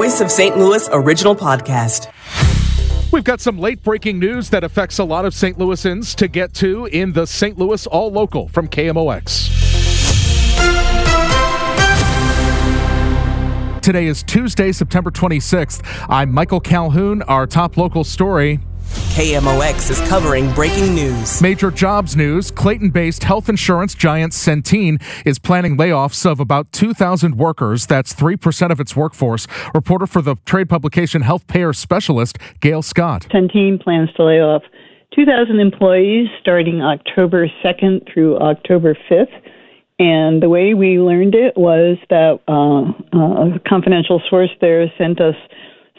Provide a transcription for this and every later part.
Voice of St. Louis original podcast. We've got some late breaking news that affects a lot of St. Louisans to get to in the St. Louis All Local from KMOX. Today is Tuesday, September 26th. I'm Michael Calhoun. Our top local story. KMOX is covering breaking news. Major jobs news Clayton based health insurance giant Centene is planning layoffs of about 2,000 workers. That's 3% of its workforce. Reporter for the trade publication Health Payer Specialist, Gale Scott. Centene plans to lay off 2,000 employees starting October 2nd through October 5th. And the way we learned it was that uh, uh, a confidential source there sent us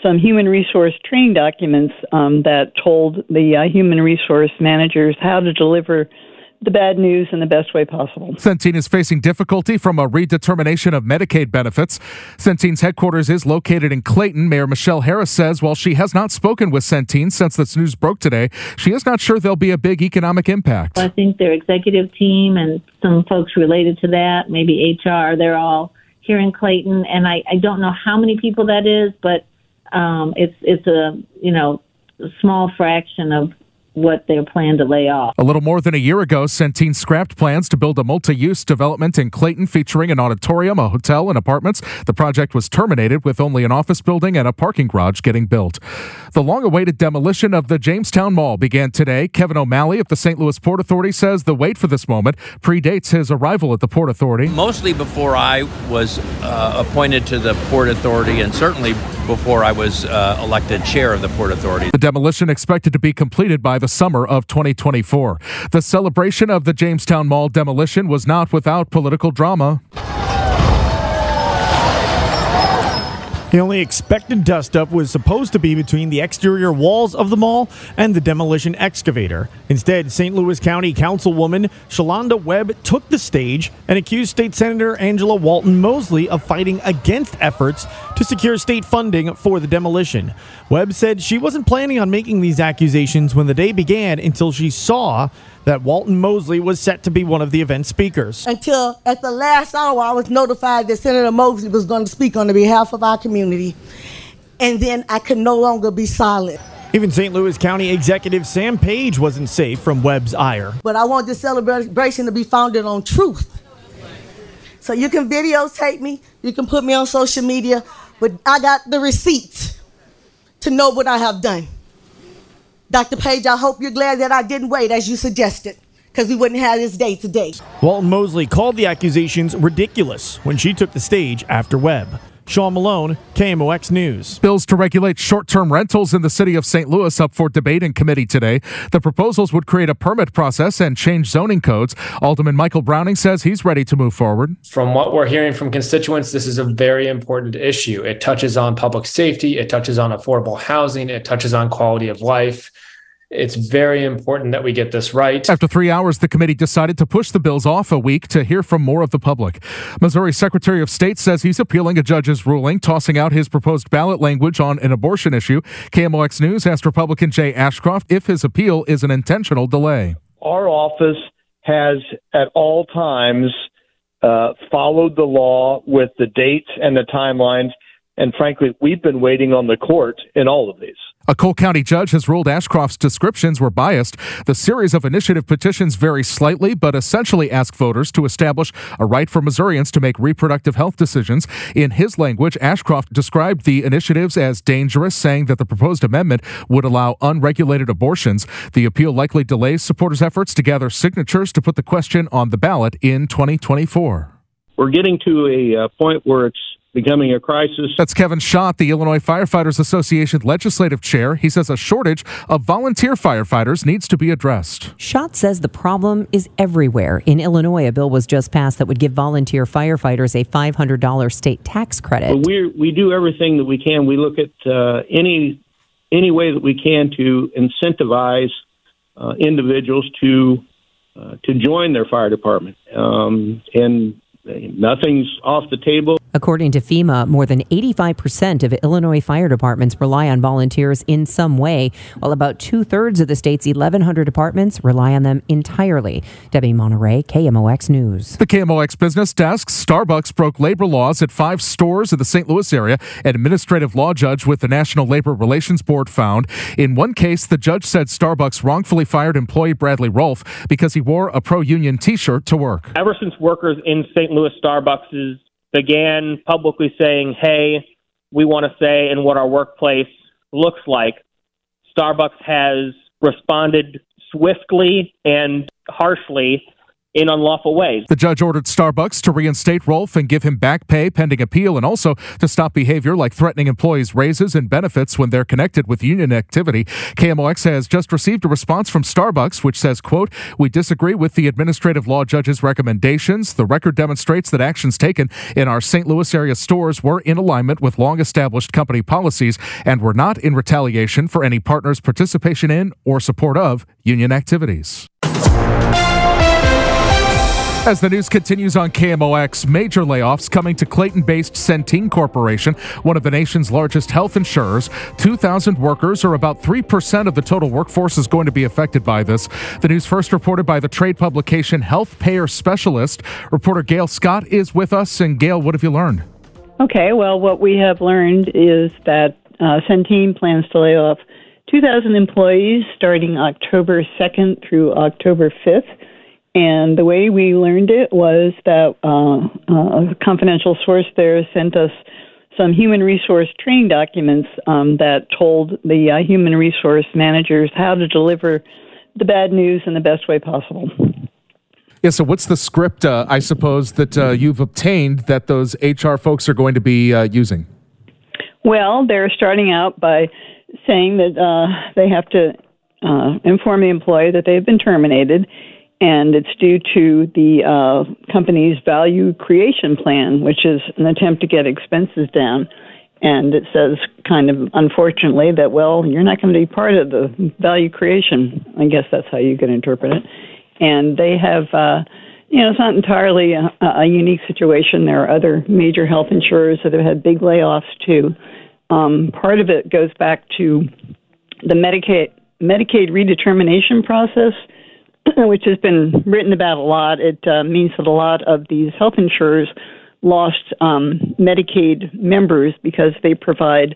some human resource training documents um, that told the uh, human resource managers how to deliver the bad news in the best way possible. Centene is facing difficulty from a redetermination of Medicaid benefits. Centene's headquarters is located in Clayton. Mayor Michelle Harris says while she has not spoken with Centene since this news broke today, she is not sure there'll be a big economic impact. I think their executive team and some folks related to that, maybe HR, they're all here in Clayton. And I, I don't know how many people that is, but um, it's it's a you know small fraction of what they're planning to lay off. A little more than a year ago, Centene scrapped plans to build a multi use development in Clayton featuring an auditorium, a hotel, and apartments. The project was terminated with only an office building and a parking garage getting built. The long awaited demolition of the Jamestown Mall began today. Kevin O'Malley of the St. Louis Port Authority says the wait for this moment predates his arrival at the Port Authority. Mostly before I was uh, appointed to the Port Authority, and certainly before I was uh, elected chair of the Port Authority. The demolition expected to be completed by the summer of 2024. The celebration of the Jamestown Mall demolition was not without political drama. The only expected dust up was supposed to be between the exterior walls of the mall and the demolition excavator. Instead, St. Louis County Councilwoman Shalonda Webb took the stage and accused State Senator Angela Walton Mosley of fighting against efforts to secure state funding for the demolition. Webb said she wasn't planning on making these accusations when the day began until she saw that Walton Mosley was set to be one of the event speakers. Until at the last hour, I was notified that Senator Mosley was going to speak on the behalf of our community. And then I could no longer be silent. Even St. Louis County Executive Sam Page wasn't safe from Webb's ire. But I want this celebration to be founded on truth. So you can videotape me, you can put me on social media, but I got the receipts to know what I have done. Dr. Page, I hope you're glad that I didn't wait as you suggested because we wouldn't have this day today. Walton Mosley called the accusations ridiculous when she took the stage after Webb. Sean Malone, KMOX News. Bills to regulate short term rentals in the city of St. Louis up for debate in committee today. The proposals would create a permit process and change zoning codes. Alderman Michael Browning says he's ready to move forward. From what we're hearing from constituents, this is a very important issue. It touches on public safety, it touches on affordable housing, it touches on quality of life. It's very important that we get this right. After three hours, the committee decided to push the bills off a week to hear from more of the public. Missouri Secretary of State says he's appealing a judge's ruling, tossing out his proposed ballot language on an abortion issue. KMOX News asked Republican Jay Ashcroft if his appeal is an intentional delay. Our office has at all times uh, followed the law with the dates and the timelines. And frankly, we've been waiting on the court in all of these. A Cole County judge has ruled Ashcroft's descriptions were biased. The series of initiative petitions vary slightly, but essentially ask voters to establish a right for Missourians to make reproductive health decisions. In his language, Ashcroft described the initiatives as dangerous, saying that the proposed amendment would allow unregulated abortions. The appeal likely delays supporters' efforts to gather signatures to put the question on the ballot in 2024. We're getting to a uh, point where it's becoming a crisis. That's Kevin Schott, the Illinois Firefighters Association legislative chair. He says a shortage of volunteer firefighters needs to be addressed. Schott says the problem is everywhere. In Illinois, a bill was just passed that would give volunteer firefighters a $500 state tax credit. we we do everything that we can. We look at uh, any any way that we can to incentivize uh, individuals to uh, to join their fire department, um, and nothing's off the table. According to FEMA, more than 85% of Illinois fire departments rely on volunteers in some way, while about two thirds of the state's 1,100 departments rely on them entirely. Debbie Monterrey, KMOX News. The KMOX business desk Starbucks broke labor laws at five stores in the St. Louis area. An administrative law judge with the National Labor Relations Board found. In one case, the judge said Starbucks wrongfully fired employee Bradley Rolfe because he wore a pro union t shirt to work. Ever since workers in St. Louis Starbucks began publicly saying, hey, we want to say in what our workplace looks like, Starbucks has responded swiftly and harshly in unlawful ways. The judge ordered Starbucks to reinstate Rolfe and give him back pay pending appeal and also to stop behavior like threatening employees raises and benefits when they're connected with union activity. KMOX has just received a response from Starbucks which says, quote, "We disagree with the administrative law judge's recommendations. The record demonstrates that actions taken in our St. Louis area stores were in alignment with long-established company policies and were not in retaliation for any partner's participation in or support of union activities." As the news continues on KMOX, major layoffs coming to Clayton based Centene Corporation, one of the nation's largest health insurers. 2,000 workers, or about 3% of the total workforce, is going to be affected by this. The news first reported by the trade publication Health Payer Specialist. Reporter Gale Scott is with us. And Gale, what have you learned? Okay, well, what we have learned is that uh, Centene plans to lay off 2,000 employees starting October 2nd through October 5th. And the way we learned it was that uh, uh, a confidential source there sent us some human resource training documents um, that told the uh, human resource managers how to deliver the bad news in the best way possible. Yeah, so what's the script, uh, I suppose, that uh, you've obtained that those HR folks are going to be uh, using? Well, they're starting out by saying that they have to inform the employee that they've been terminated and it's due to the uh, company's value creation plan, which is an attempt to get expenses down. And it says, kind of unfortunately, that, well, you're not going to be part of the value creation. I guess that's how you can interpret it. And they have, uh, you know, it's not entirely a, a unique situation. There are other major health insurers that have had big layoffs too. Um, part of it goes back to the Medicaid Medicaid redetermination process which has been written about a lot. It uh, means that a lot of these health insurers lost um, Medicaid members because they provide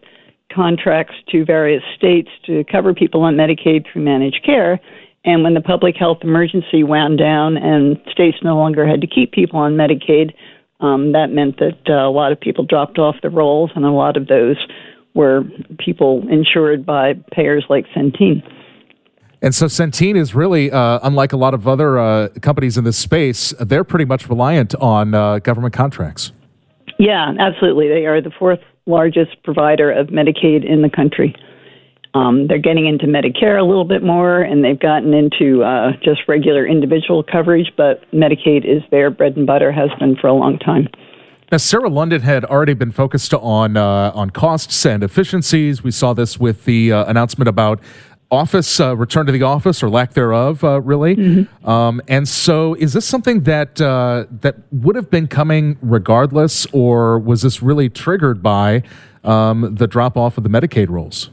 contracts to various states to cover people on Medicaid through managed care. And when the public health emergency wound down and states no longer had to keep people on Medicaid, um, that meant that uh, a lot of people dropped off the rolls, and a lot of those were people insured by payers like Centene. And so Centene is really, uh, unlike a lot of other uh, companies in this space, they're pretty much reliant on uh, government contracts. Yeah, absolutely. They are the fourth largest provider of Medicaid in the country. Um, they're getting into Medicare a little bit more, and they've gotten into uh, just regular individual coverage, but Medicaid is their bread and butter, has been for a long time. Now, Sarah London had already been focused on uh, on costs and efficiencies. We saw this with the uh, announcement about office, uh, return to the office or lack thereof, uh, really. Mm-hmm. Um, and so, is this something that uh, that would have been coming regardless, or was this really triggered by um, the drop off of the Medicaid rolls?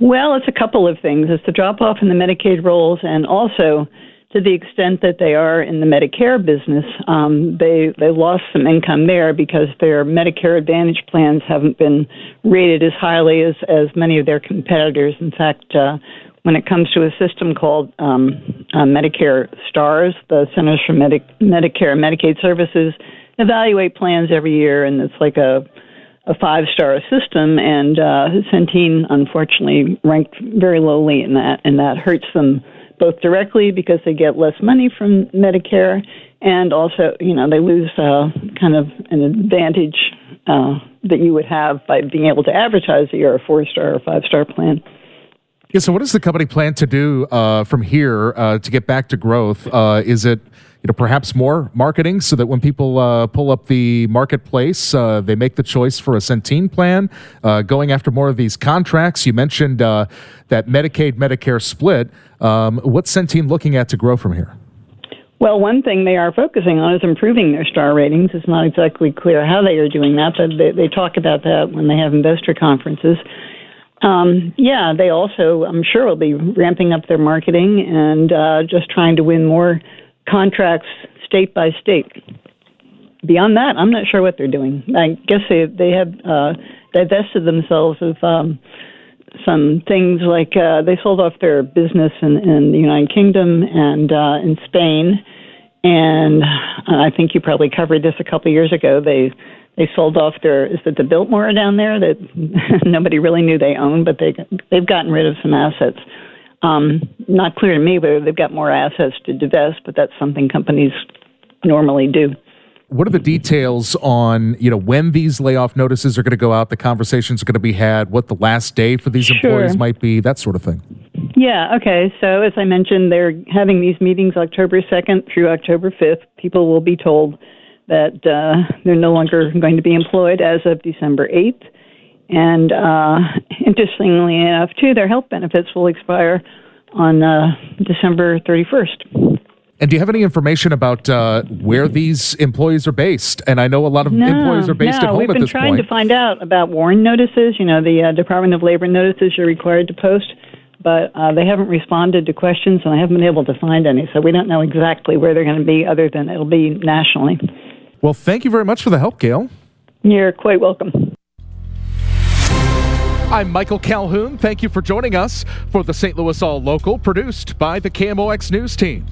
Well, it's a couple of things. It's the drop off in the Medicaid rolls, and also to the extent that they are in the Medicare business, um, they they lost some income there because their Medicare Advantage plans haven't been rated as highly as as many of their competitors. In fact, uh, when it comes to a system called um, uh, Medicare Stars, the Centers for Medi- Medicare and Medicaid Services evaluate plans every year, and it's like a a five star system, and uh, Centene unfortunately ranked very lowly in that, and that hurts them both directly because they get less money from Medicare, and also, you know, they lose uh, kind of an advantage uh, that you would have by being able to advertise that you're a four star or five star plan. Yeah. So, what does the company plan to do uh, from here uh, to get back to growth? Uh, is it you know perhaps more marketing so that when people uh, pull up the marketplace, uh, they make the choice for a Centene plan, uh, going after more of these contracts? You mentioned that Medicaid Medicare split. Um, what's Centene looking at to grow from here? Well, one thing they are focusing on is improving their star ratings. It's not exactly clear how they are doing that, but they, they talk about that when they have investor conferences. Um, yeah, they also, I'm sure, will be ramping up their marketing and uh, just trying to win more contracts state by state. Beyond that, I'm not sure what they're doing. I guess they they have uh, divested themselves of um, some things like uh, they sold off their business in, in the United Kingdom and uh, in Spain and I think you probably covered this a couple of years ago. They they sold off their is it the Biltmore down there that nobody really knew they owned, but they they've gotten rid of some assets. Um, not clear to me whether they've got more assets to divest, but that's something companies normally do. What are the details on you know when these layoff notices are going to go out? The conversations are going to be had. What the last day for these sure. employees might be? That sort of thing. Yeah, okay. So, as I mentioned, they're having these meetings October 2nd through October 5th. People will be told that uh, they're no longer going to be employed as of December 8th. And uh, interestingly enough, too, their health benefits will expire on uh, December 31st. And do you have any information about uh, where these employees are based? And I know a lot of no, employees are based no, at home we've been trying to find out about WARN notices. You know, the uh, Department of Labor notices you're required to post but uh, they haven't responded to questions, and I haven't been able to find any. So we don't know exactly where they're going to be, other than it'll be nationally. Well, thank you very much for the help, Gale. You're quite welcome. I'm Michael Calhoun. Thank you for joining us for the St. Louis All Local, produced by the KMOX News Team.